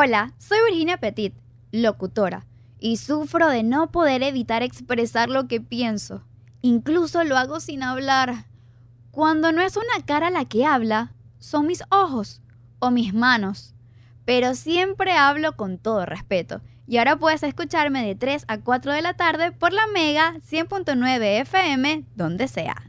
Hola, soy Virginia Petit, locutora, y sufro de no poder evitar expresar lo que pienso. Incluso lo hago sin hablar. Cuando no es una cara la que habla, son mis ojos o mis manos. Pero siempre hablo con todo respeto. Y ahora puedes escucharme de 3 a 4 de la tarde por la Mega 100.9 FM, donde sea.